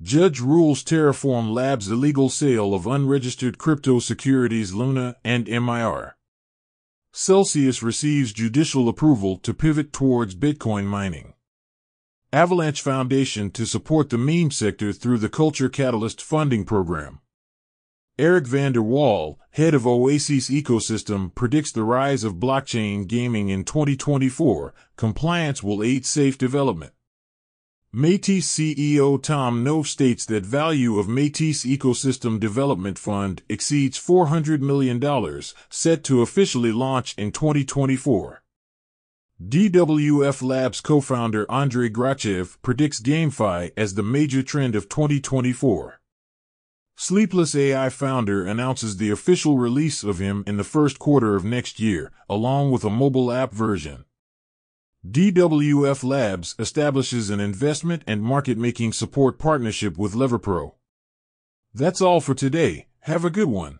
Judge rules Terraform Labs' illegal sale of unregistered crypto securities Luna and MIR. Celsius receives judicial approval to pivot towards Bitcoin mining. Avalanche Foundation to support the meme sector through the Culture Catalyst funding program. Eric van der Wal, head of Oasys Ecosystem, predicts the rise of blockchain gaming in 2024. Compliance will aid safe development. Metis CEO Tom Knoaf states that value of Metis Ecosystem Development Fund exceeds $400 million, set to officially launch in 2024. DWF Labs co-founder Andrei Grachev predicts GameFi as the major trend of 2024. Sleepless AI founder announces the official release of him in the first quarter of next year, along with a mobile app version. DWF Labs establishes an investment and market making support partnership with Leverpro. That's all for today. Have a good one.